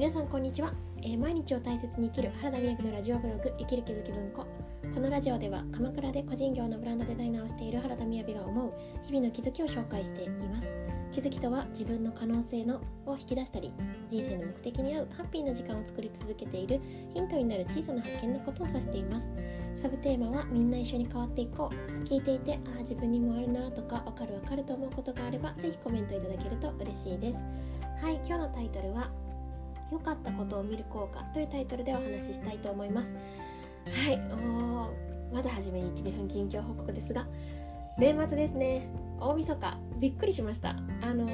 皆さんこんにちは、えー毎日を大切に生きる原田美由のラジオブログ生きる気づき文庫。このラジオでは鎌倉で個人業のブランドデザイナーをしている原田美由が思う日々の気づきを紹介しています。気づきとは自分の可能性のを引き出したり人生の目的に合うハッピーな時間を作り続けているヒントになる小さな発見のことを指しています。サブテーマはみんな一緒に変わっていこう。聞いていてああ自分にもあるなとかわかるわかると思うことがあればぜひコメントいただけると嬉しいです。はい今日のタイトルは良かったことを見る効果というタイトルでお話ししたいと思います。はいおまずはじめに12分近況報告ですが年末ですね。大晦日びっくりしました。あの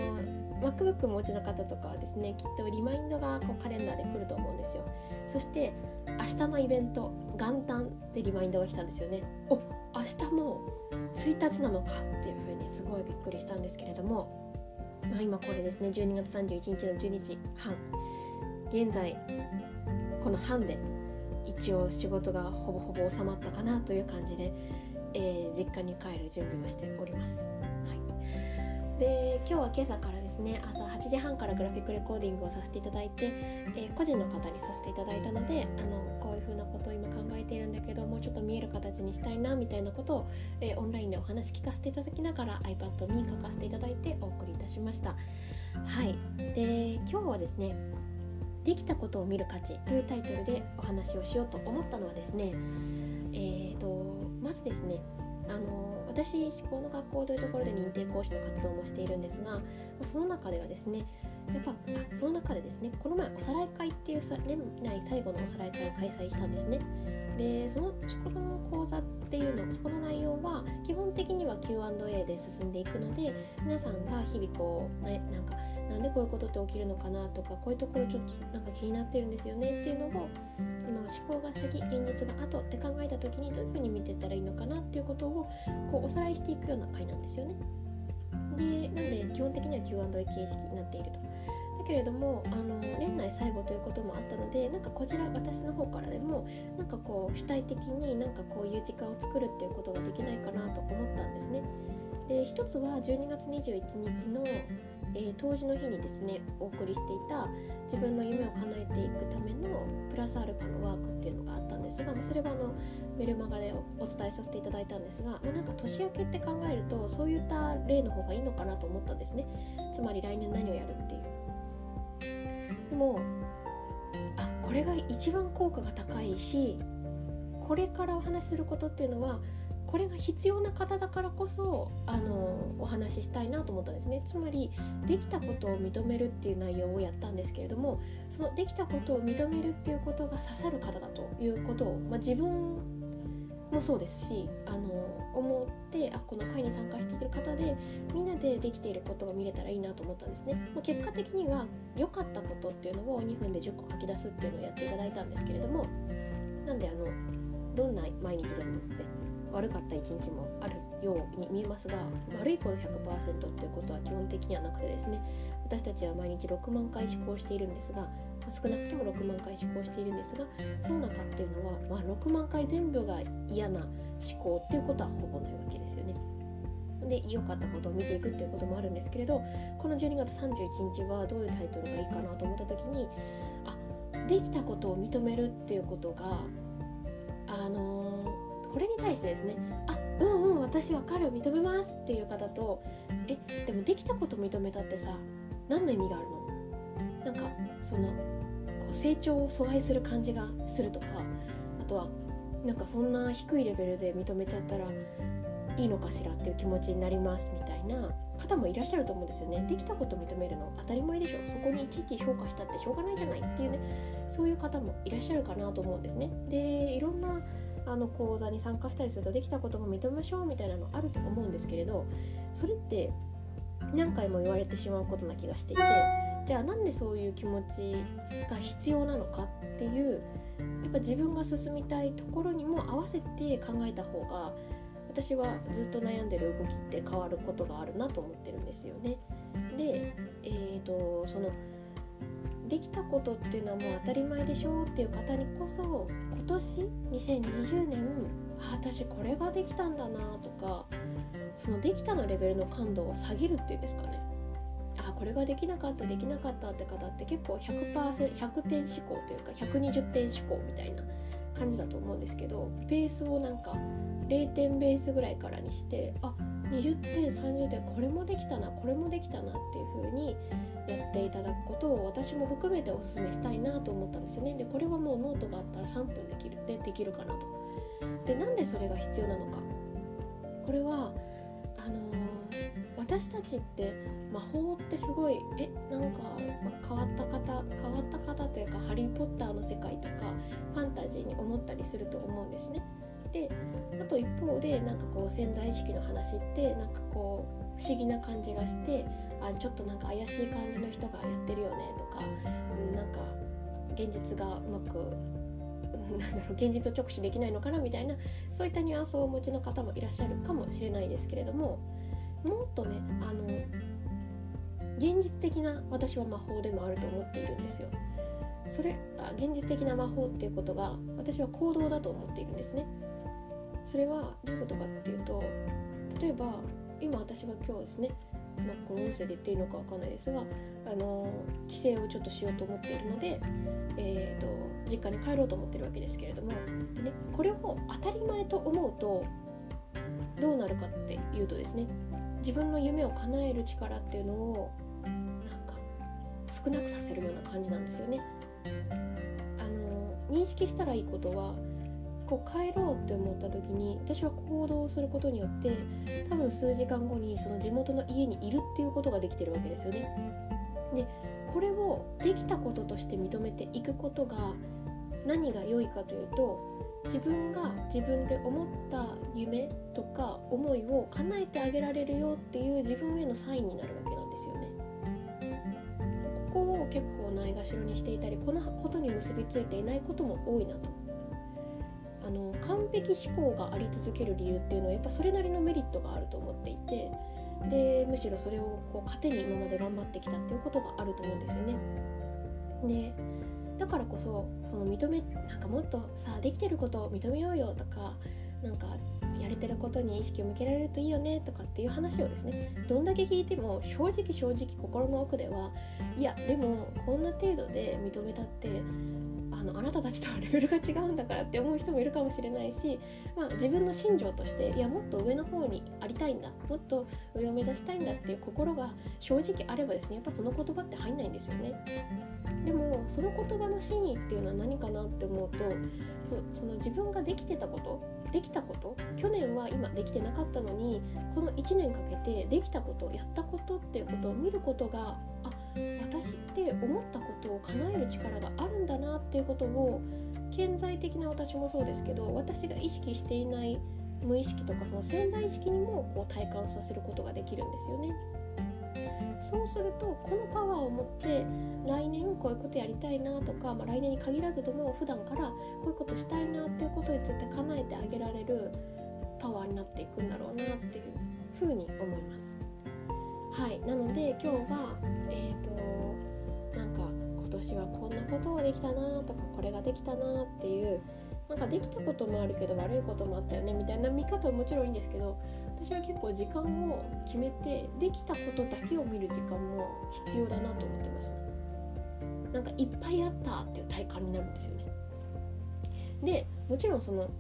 MacBook もお持ちの方とかはですねきっとリマインドがこうカレンダーで来ると思うんですよ。そして明日のイベント元旦ってリマインドが来たんですよね。お明日も1日なのかっていう風にすごいびっくりしたんですけれども、まあ、今これですね12月31日の12時半。現在この班で一応仕事がほぼほぼ収まったかなという感じで、えー実家に帰る準備をしております。はい、で今日は今朝からですね朝8時半からグラフィックレコーディングをさせていただいて、えー個人の方にさせていただいたのであのこういう風なことを今考えているんだけどもうちょっと見える形にしたいなみたいなことを、えーオンラインでお話聞かせていただきながら iPad に書かせていただいてお送りいたしました。はい、で今日はですねできたことを見る価値というタイトルでお話をしようと思ったのはですね、えー、とまずですねあの私思考の学校というところで認定講師の活動もしているんですがその中ではですねやっぱその中でですねこの前おさらい会っていうさ年内最後のおさらい会を開催したんですね。でそのこの講座っていうのそこの内容は基本的には Q&A で進んでいくので皆さんが日々こう、ね、なんかなんでこういうことって起きるのかなとかこういうところちょっとなんか気になってるんですよねっていうのをあの思考が先現実が後って考えた時にどういうふうに見ていったらいいのかなっていうことをこうおさらいしていくような回なんですよね。でなんで基本的には Q&A 形式になっていると。だけれどもあの年内最後ということもあったのでなんかこちら私の方からでもなんかこう主体的になんかこういう時間を作るっていうことができないかなと思ったんですね。で一つは12月21日の、えー当時の日にですねお送りしていた自分の夢を叶えていくためのプラスアルファのワークっていうのがあったんですが、まあ、それはあのメルマガでお伝えさせていただいたんですが、まあ、なんか年明けって考えるとそういった例の方がいいのかなと思ったんですね。つまり来年何をやるっていう。でもあこれが一番効果が高いしこれからお話しすることっていうのはこれが必要な方だからこそあのお話ししたいなと思ったんですね。つまりできたことを認めるっていう内容をやったんですけれどもそのできたことを認めるっていうことが刺さる方だということを、まあ、自分もそうですしあの思ってあこの会に参加している方でみんなでできていることが見れたらいいなと思ったんですね、まあ、結果的には良かったことっていうのを2分で10個書き出すっていうのをやっていただいたんですけれどもなんであのどんな毎日でもですね悪かった一日もあるように見えますが悪いこと100%っていうことは基本的にはなくてですね私たちは毎日6万回思考しているんですが、少なくとも6万回思考しているんですがその中っていうのは、まあ、6万回全部が嫌な思考っていうことはほぼないわけですよね。で良かったことを見ていくっていうこともあるんですけれどこの12月31日はどういうタイトルがいいかなと思った時にあできたことを認めるっていうことがあのこれに対してですねあうんうん私わかる認めますっていう方とえでもできたこと認めたってさ何の意味があるの？なんかそのこう成長を阻害する感じがするとかあとはなんかそんな低いレベルで認めちゃったらいいのかしらっていう気持ちになりますみたいな方もいらっしゃると思うんですよね。できたこと認めるの当たり前でしょ。そこにいちいち評価したってしょうがないじゃないっていうねそういう方もいらっしゃるかなと思うんですね。でいろんなあの講座に参加したりするとできたことも認めましょうみたいなのあると思うんですけれどそれって何回も言われてしまうことな気がしていてじゃあなんでそういう気持ちが必要なのかっていうやっぱ自分が進みたいところにも合わせて考えた方が私はずっと悩んでる動きって変わることがあるなと思ってるんですよね。で、えー、とそのできたことっていうのはもう当たり前でしょっていう方にこそ今年2020年あ私これができたんだなとかそのできたのレベルの感度を下げるっていうんですかね。あこれができなかったできなかったって方って結構 100%100 点思考というか120点思考みたいな感じだと思うんですけどベースをなんか0点ベースぐらいからにしてあ20点30点これもできたなこれもできたなっていう風にやっていただくことを私も含めておすすめしたいなと思ったんですよね。でこれはもうノートがあったら3分できるでできるかなと。でなんでそれが必要なのか。これはあのー、私たちって魔法ってすごいえなんか変わった方変わった方というか「ハリー・ポッター」の世界とかファンタジーに思ったりすると思うんですね。であと一方でなんかこう潜在意識の話ってなんかこう不思議な感じがしてあちょっとなんか怪しい感じの人がやってるよねとか、うん、なんか現実がうまくなんだろう現実を直視できないのかなみたいなそういったニュアンスをお持ちの方もいらっしゃるかもしれないですけれどももっとねあの現実的な私は魔法でもあると思っているんですよ。それあ現実的な魔法っていうことが私は行動だと思っているんですね。それはどういうことかっていうと例えば今私は今日ですねまあ、この音声で言っていいのか分かんないですが、あの帰省をちょっとしようと思っているので、えーと、実家に帰ろうと思ってるわけですけれどもで、ね、これを当たり前と思うとどうなるかっていうとですね自分の夢を叶える力っていうのをなんか少なくさせるような感じなんですよね。あの認識したらいいことはこう帰ろうって思った時に私は行動することによって多分数時間後にその地元の家にいるっていうことができてるわけですよね。でこれをできたこととして認めていくことが何が良いかというと自分が自分で思った夢とか思いを叶えてあげられるよっていう自分へのサインになるわけなんですよね。ここを結構ないがしろにしていたりこのことに結びついていないことも多いなとあの完璧思考があり続ける理由っていうのはやっぱそれなりのメリットがあると思っていてでむしろそれをこう糧に今まで頑張ってきたっていうことがあると思うんですよね。でだからこそその認めなんかもっとさできてることを認めようよとかなんかやれてることに意識を向けられるといいよねとかっていう話をですねどんだけ聞いても正直正直心の奥ではいやでもこんな程度で認めたってのあなたたちとはレベルが違うんだからって思う人もいるかもしれないし、まあ、自分の信条としていやもっと上の方にありたいんだもっと上を目指したいんだっていう心が正直あればですねやっぱその言葉って入んないんですよね。でもその言葉の真意っていうのは何かなって思うとその自分ができてたことできたこと去年は今できてなかったのにこの1年かけてできたことやったことっていうことを見ることが私って思ったことを叶える力があるんだなっていうことを顕在的な私もそうですけど私が意識していない無意識とかその潜在意識にもこう体感させることができるんですよね。そうするとこのパワーを持って来年こういうことやりたいなとか、まあ、来年に限らずとも普段からこういうことしたいなっていうことについて叶えてあげられるパワーになっていくんだろうなっていうふうに思います。はいなので今日はえっ、ー、となんか今年はこんなことをできたなとかこれができたなっていうなんかできたこともあるけど悪いこともあったよねみたいな見方はもちろんいいんですけど私は結構時間を決めてできたことだけを見る時間も必要だなと思ってます。なんかいっぱいあったっていう体感になるんですよね。でもちろんその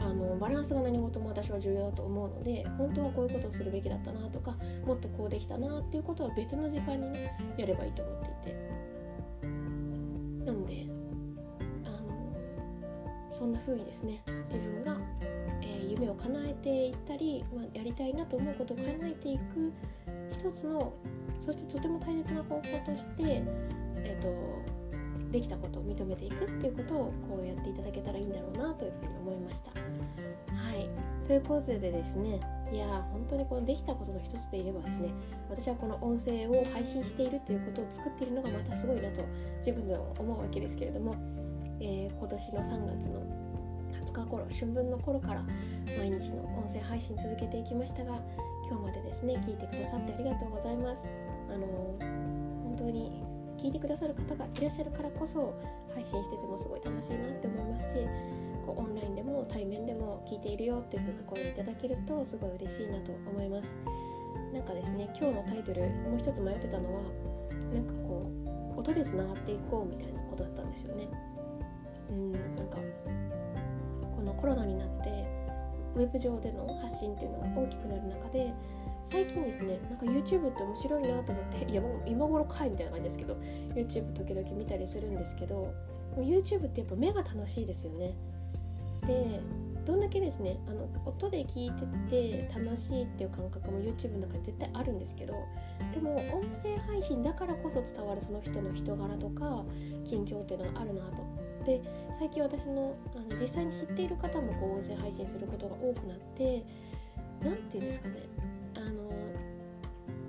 あのバランスが何事も私は重要だと思うので本当はこういうことをするべきだったなとかもっとこうできたなっていうことは別の時間にねやればいいと思っていて。なのであのそんな風にですね自分が、えー、夢を叶えていったり、まあ、やりたいなと思うことを叶えていく一つのそしてとても大切な方法としてえっ、ー、とできたことを認めていくっていうことをこうやっていただけたらいいんだろうなというふうに思いました。はいということでですねいや本当にこのできたことの一つで言えばですね私はこの音声を配信しているということを作っているのがまたすごいなと自分では思うわけですけれども、えー、今年の3月の20日頃春分の頃から毎日の音声配信続けていきましたが今日までですね聞いてくださってありがとうございます。あの本当に聞いてくださる方がいらっしゃるからこそ配信しててもすごい楽しいなって思いますしこうオンラインでも対面でも聞いているよっていう風な声をいただけるとすごい嬉しいなと思います。なんかですね今日のタイトルもう一つ迷ってたのはなんかこう音でつながっていこうみたいなことだったんですよね。うんなんかこのコロナになってウェブ上での発信っていうのが大きくなる中で最近ですねなんか YouTube って面白いなと思ってい やもう今頃かいみたいな感じですけど YouTube 時々見たりするんですけど YouTube ってやっぱ目が楽しいですよね。でどんだけですねあの音で聞いてて楽しいっていう感覚も YouTube の中に絶対あるんですけどでも音声配信だからこそ伝わるその人の人柄とか近況っていうのがあるなと。で最近私のあの実際に知っている方もこう音声配信することが多くなって何て言うんですかね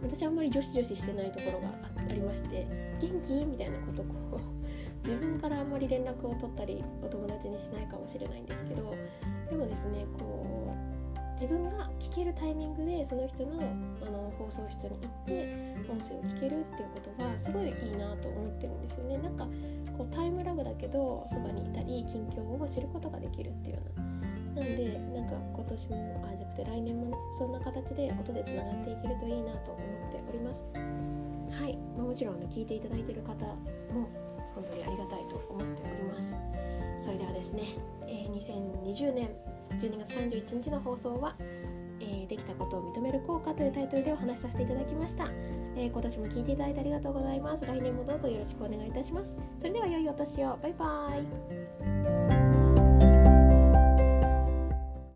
あの私あんまり女子女子してないところがありまして「元気?」みたいなことこう 自分からあんまり連絡を取ったりお友達にしないかもしれないんですけどでもですねこう自分が聞けるタイミングでその人のあの放送室に行って音声を聞けるっていうことはすごいいいなと思ってるんですよねなんかこうタイムラグだけどそばにいたり近況を知ることができるっていうようななんでなんか今年もあじゃなくて来年もねそんな形で音でつながっていけるといいなと思っております。はい、まもちろんね聞いていただいている方も本当にありがたいと思っております。それではですね、えー、2020年12月31日の放送は、えー、できたことを認める効果というタイトルでお話しさせていただきました、えー、今年も聞いていただいてありがとうございます。来年もどうぞよろしくお願いいたします。それでは良いお年を。バイバーイ。